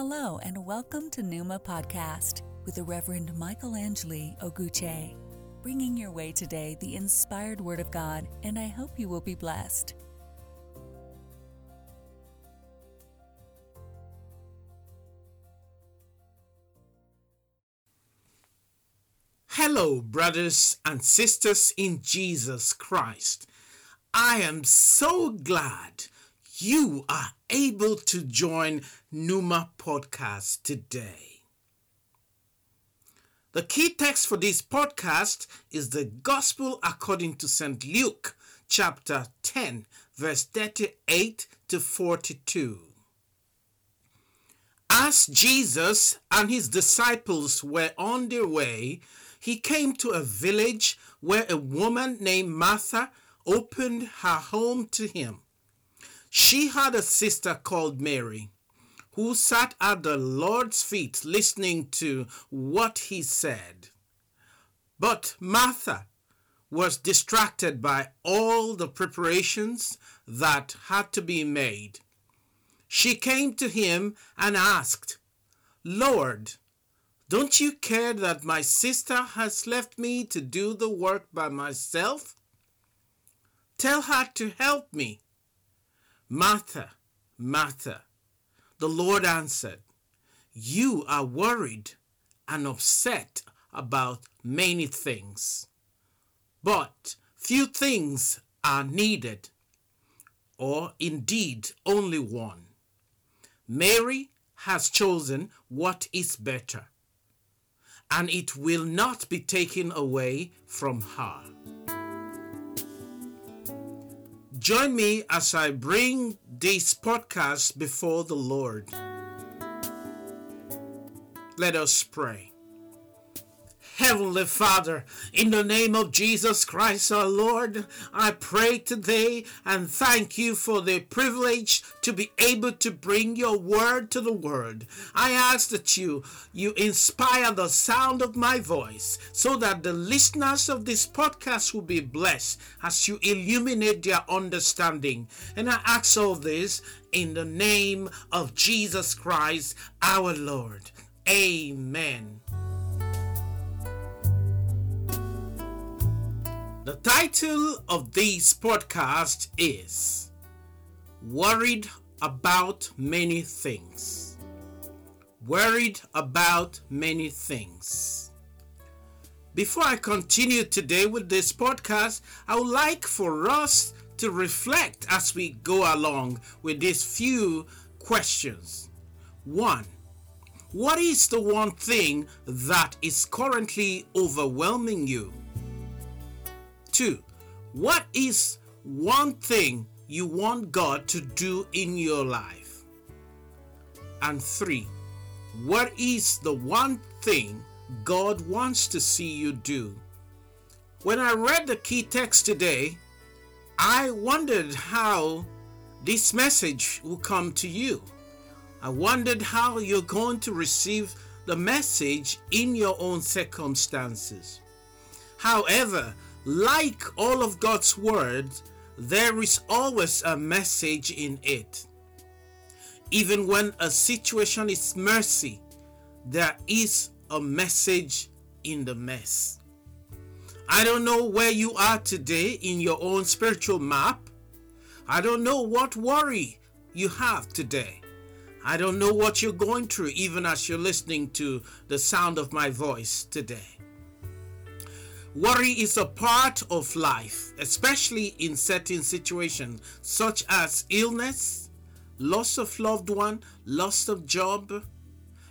Hello, and welcome to Numa Podcast with the Reverend Michael Angeli Oguche, bringing your way today the inspired Word of God, and I hope you will be blessed. Hello, brothers and sisters in Jesus Christ. I am so glad you are able to join Numa Podcast today. The key text for this podcast is the Gospel according to St. Luke, chapter 10, verse 38 to 42. As Jesus and his disciples were on their way, he came to a village where a woman named Martha opened her home to him. She had a sister called Mary who sat at the Lord's feet listening to what he said. But Martha was distracted by all the preparations that had to be made. She came to him and asked, Lord, don't you care that my sister has left me to do the work by myself? Tell her to help me. Martha, Martha, the Lord answered, You are worried and upset about many things, but few things are needed, or indeed only one. Mary has chosen what is better, and it will not be taken away from her. Join me as I bring this podcast before the Lord. Let us pray. Heavenly Father, in the name of Jesus Christ our Lord, I pray today and thank you for the privilege to be able to bring your word to the world. I ask that you you inspire the sound of my voice so that the listeners of this podcast will be blessed as you illuminate their understanding. And I ask all this in the name of Jesus Christ our Lord. Amen. The title of this podcast is Worried About Many Things. Worried About Many Things. Before I continue today with this podcast, I would like for us to reflect as we go along with these few questions. One, what is the one thing that is currently overwhelming you? Two, what is one thing you want God to do in your life? And three, what is the one thing God wants to see you do? When I read the key text today, I wondered how this message will come to you. I wondered how you're going to receive the message in your own circumstances. However, like all of God's Word, there is always a message in it. Even when a situation is mercy, there is a message in the mess. I don't know where you are today in your own spiritual map. I don't know what worry you have today. I don't know what you're going through, even as you're listening to the sound of my voice today. Worry is a part of life, especially in certain situations such as illness, loss of loved one, loss of job,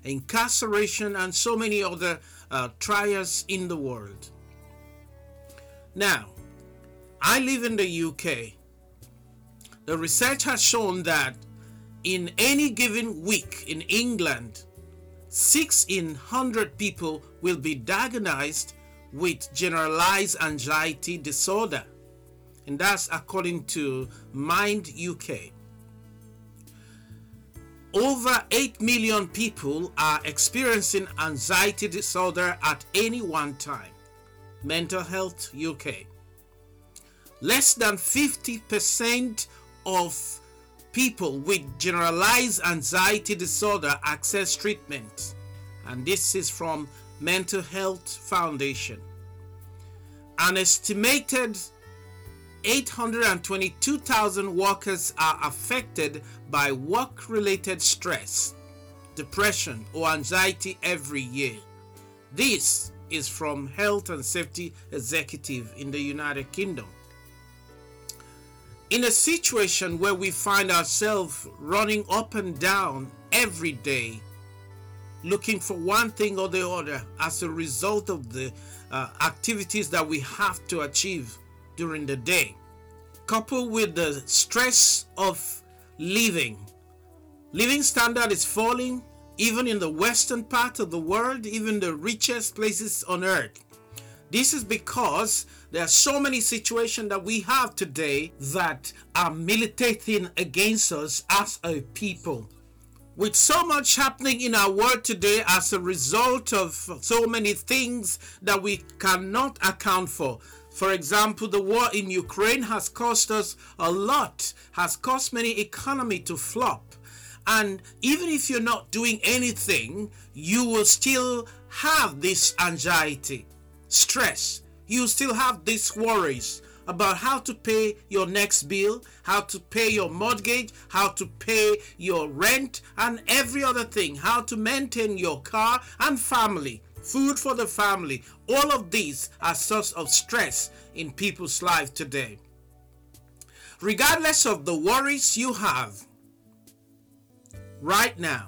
incarceration, and so many other uh, trials in the world. Now, I live in the UK The research has shown that in any given week in England, 6 in 100 people will be diagnosed with generalized anxiety disorder. And that's according to Mind UK. Over 8 million people are experiencing anxiety disorder at any one time. Mental Health UK. Less than 50% of people with generalized anxiety disorder access treatment. And this is from Mental Health Foundation. An estimated 822,000 workers are affected by work related stress, depression, or anxiety every year. This is from Health and Safety Executive in the United Kingdom. In a situation where we find ourselves running up and down every day, looking for one thing or the other as a result of the uh, activities that we have to achieve during the day, coupled with the stress of living. Living standard is falling even in the western part of the world, even the richest places on earth. This is because there are so many situations that we have today that are militating against us as a people. With so much happening in our world today as a result of so many things that we cannot account for. For example, the war in Ukraine has cost us a lot, has cost many economy to flop. And even if you're not doing anything, you will still have this anxiety, stress. You still have these worries about how to pay your next bill, how to pay your mortgage, how to pay your rent, and every other thing, how to maintain your car and family, food for the family. All of these are source of stress in people's lives today. Regardless of the worries you have right now,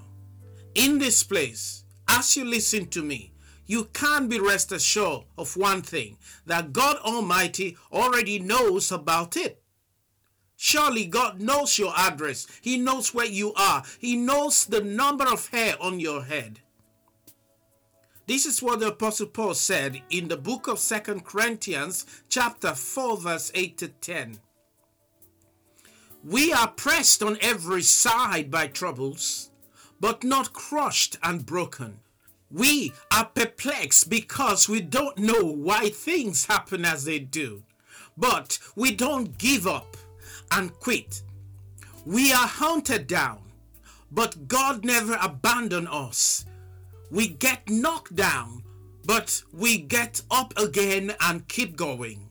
in this place, as you listen to me, you can be rest assured of one thing that God Almighty already knows about it. Surely God knows your address. He knows where you are. He knows the number of hair on your head. This is what the apostle Paul said in the book of Second Corinthians chapter 4 verse 8 to 10. We are pressed on every side by troubles, but not crushed and broken. We are perplexed because we don't know why things happen as they do. But we don't give up and quit. We are hunted down, but God never abandoned us. We get knocked down, but we get up again and keep going.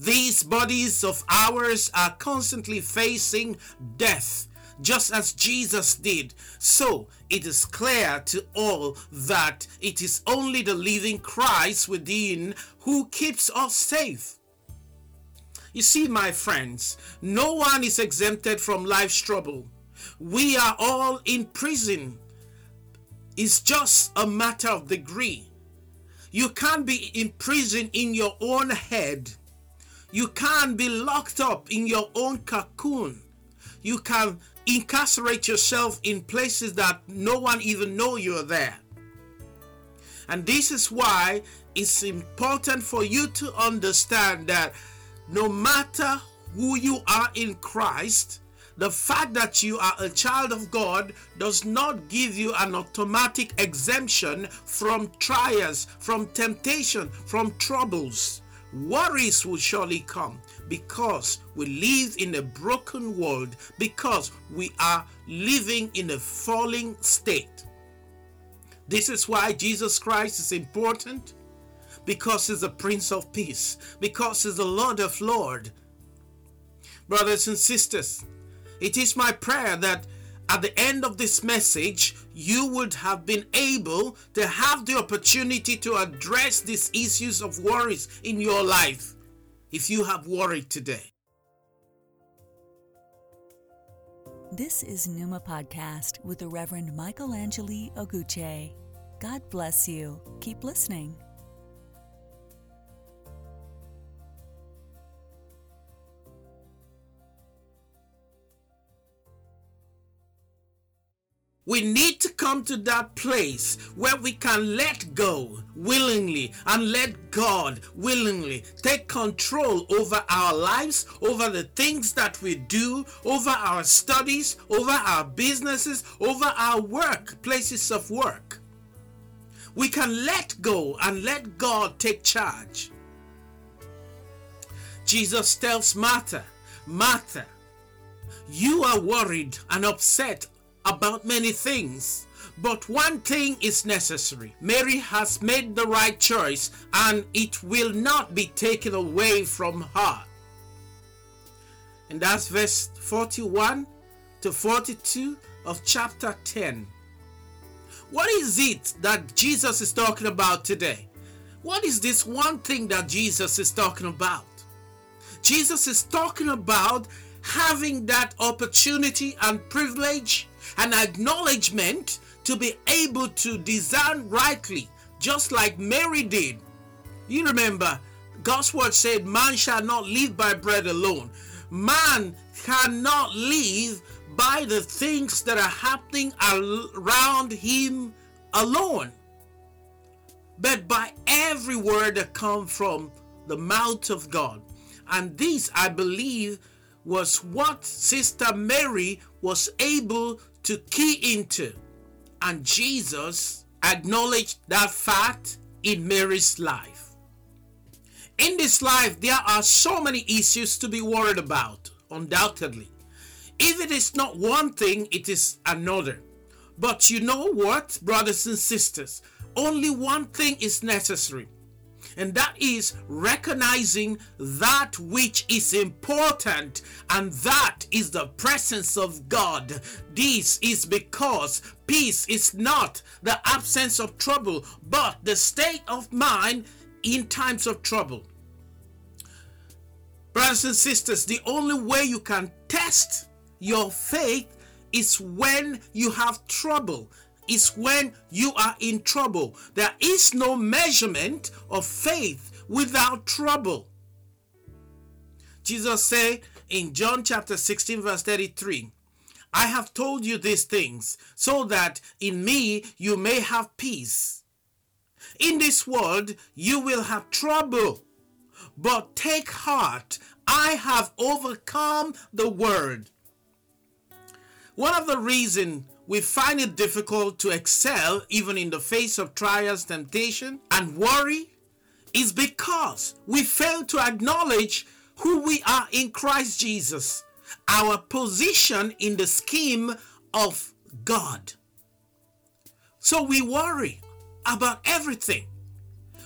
These bodies of ours are constantly facing death just as Jesus did. So it is clear to all that it is only the living Christ within who keeps us safe. You see, my friends, no one is exempted from life's trouble. We are all in prison. It's just a matter of degree. You can't be in prison in your own head. You can't be locked up in your own cocoon. You can incarcerate yourself in places that no one even know you're there. And this is why it's important for you to understand that no matter who you are in Christ, the fact that you are a child of God does not give you an automatic exemption from trials, from temptation, from troubles. Worries will surely come because we live in a broken world, because we are living in a falling state. This is why Jesus Christ is important because he's the Prince of Peace, because he's the Lord of Lords. Brothers and sisters, it is my prayer that at the end of this message, you would have been able to have the opportunity to address these issues of worries in your life if you have worried today. This is Numa Podcast with the Reverend Michael Angeli Oguche. God bless you. Keep listening. We need to come to that place where we can let go willingly and let God willingly take control over our lives, over the things that we do, over our studies, over our businesses, over our work, places of work. We can let go and let God take charge. Jesus tells Martha, Martha, you are worried and upset about many things, but one thing is necessary. Mary has made the right choice and it will not be taken away from her. And that's verse 41 to 42 of chapter 10. What is it that Jesus is talking about today? What is this one thing that Jesus is talking about? Jesus is talking about having that opportunity and privilege and acknowledgement to be able to discern rightly, just like Mary did. You remember, God's word said, Man shall not live by bread alone. Man cannot live by the things that are happening around him alone, but by every word that comes from the mouth of God. And this, I believe, was what Sister Mary was able to key into. And Jesus acknowledged that fact in Mary's life. In this life, there are so many issues to be worried about, undoubtedly. If it is not one thing, it is another. But you know what, brothers and sisters? Only one thing is necessary and that is recognizing that which is important, and that is the presence of God. This is because peace is not the absence of trouble, but the state of mind in times of trouble. Brothers and sisters, the only way you can test your faith is when you have trouble is when you are in trouble. There is no measurement of faith without trouble. Jesus said in John chapter 16 verse 33, I have told you these things so that in me you may have peace. In this world you will have trouble, but take heart, I have overcome the world. One of the reasons we find it difficult to excel even in the face of trials, temptation, and worry is because we fail to acknowledge who we are in Christ Jesus, our position in the scheme of God. So we worry about everything.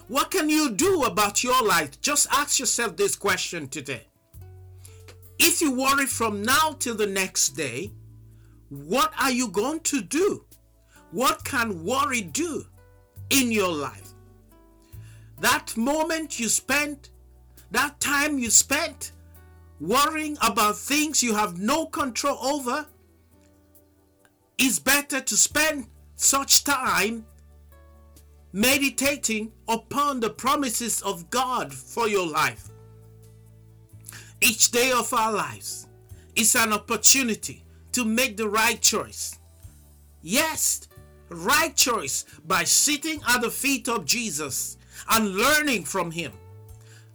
What can you do about your life? Just ask yourself this question today. If you worry from now till the next day, what are you going to do? What can worry do in your life? That moment you spent, that time you spent worrying about things you have no control over, is better to spend such time meditating upon the promises of God for your life. Each day of our lives is an opportunity to make the right choice. Yes, right choice by sitting at the feet of Jesus and learning from him.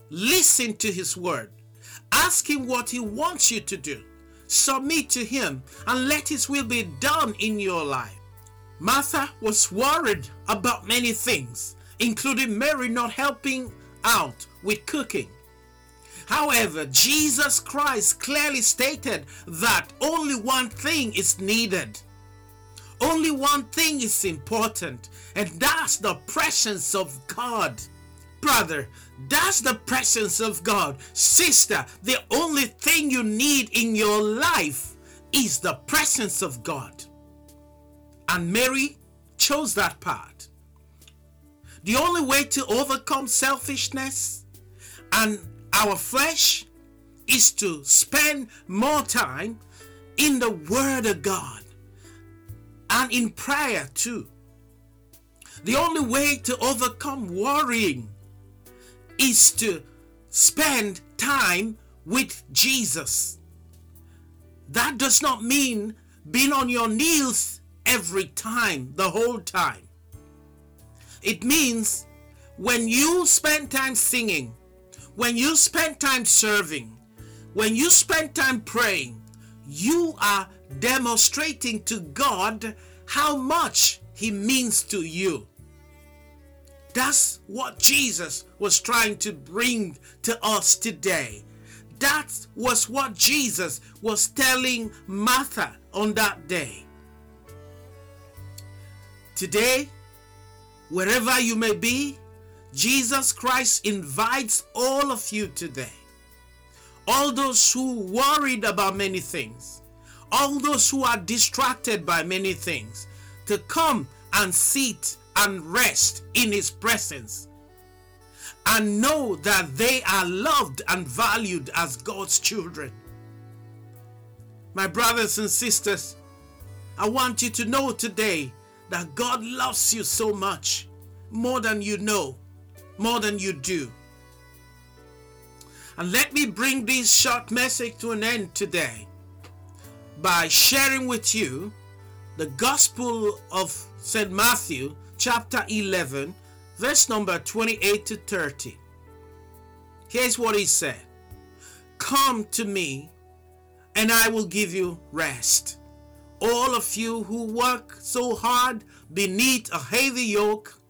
Listen to his word. Ask him what he wants you to do. Submit to him and let his will be done in your life. Martha was worried about many things, including Mary not helping out with cooking. However, Jesus Christ clearly stated that only one thing is needed. Only one thing is important, and that's the presence of God. Brother, that's the presence of God. Sister, the only thing you need in your life is the presence of God. And Mary chose that part. The only way to overcome selfishness and our flesh is to spend more time in the Word of God and in prayer too. The only way to overcome worrying is to spend time with Jesus. That does not mean being on your knees every time, the whole time. It means when you spend time singing, when you spend time serving, when you spend time praying, you are demonstrating to God how much He means to you. That's what Jesus was trying to bring to us today. That was what Jesus was telling Martha on that day. Today, wherever you may be, Jesus Christ invites all of you today. All those who worried about many things, all those who are distracted by many things, to come and sit and rest in His presence and know that they are loved and valued as God's children. My brothers and sisters, I want you to know today that God loves you so much, more than you know, more than you do. And let me bring this short message to an end today by sharing with you the Gospel of St. Matthew, chapter 11, verse number 28 to 30. Here's what he said Come to me, and I will give you rest. All of you who work so hard beneath a heavy yoke,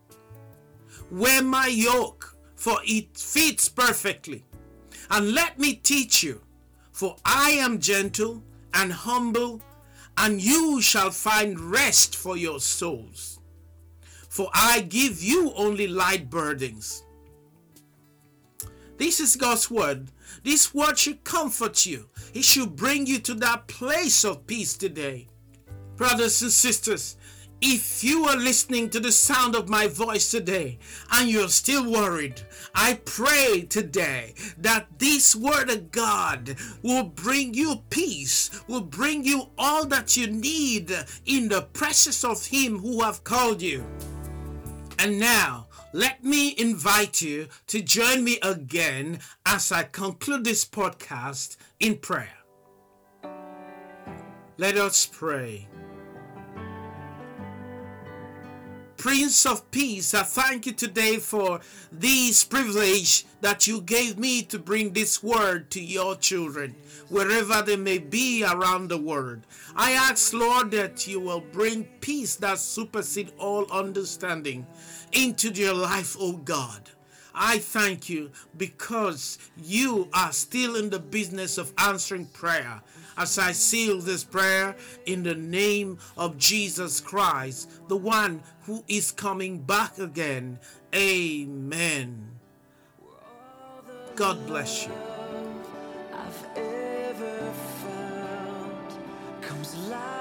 wear my yoke, for it fits perfectly. And let me teach you, for I am gentle and humble, and you shall find rest for your souls for I give you only light burdens. This is God's word. This word should comfort you. It should bring you to that place of peace today. Brothers and sisters, if you are listening to the sound of my voice today and you're still worried, I pray today that this word of God will bring you peace, will bring you all that you need in the presence of Him who have called you. And now, let me invite you to join me again as I conclude this podcast in prayer. Let us pray. Prince of Peace, I thank you today for this privilege that you gave me to bring this word to your children, wherever they may be around the world. I ask, Lord, that you will bring peace that supersedes all understanding into your life, oh God. I thank you because you are still in the business of answering prayer as I seal this prayer in the name of Jesus Christ, the one who is coming back again. Amen. God bless you. I've ever found comes life.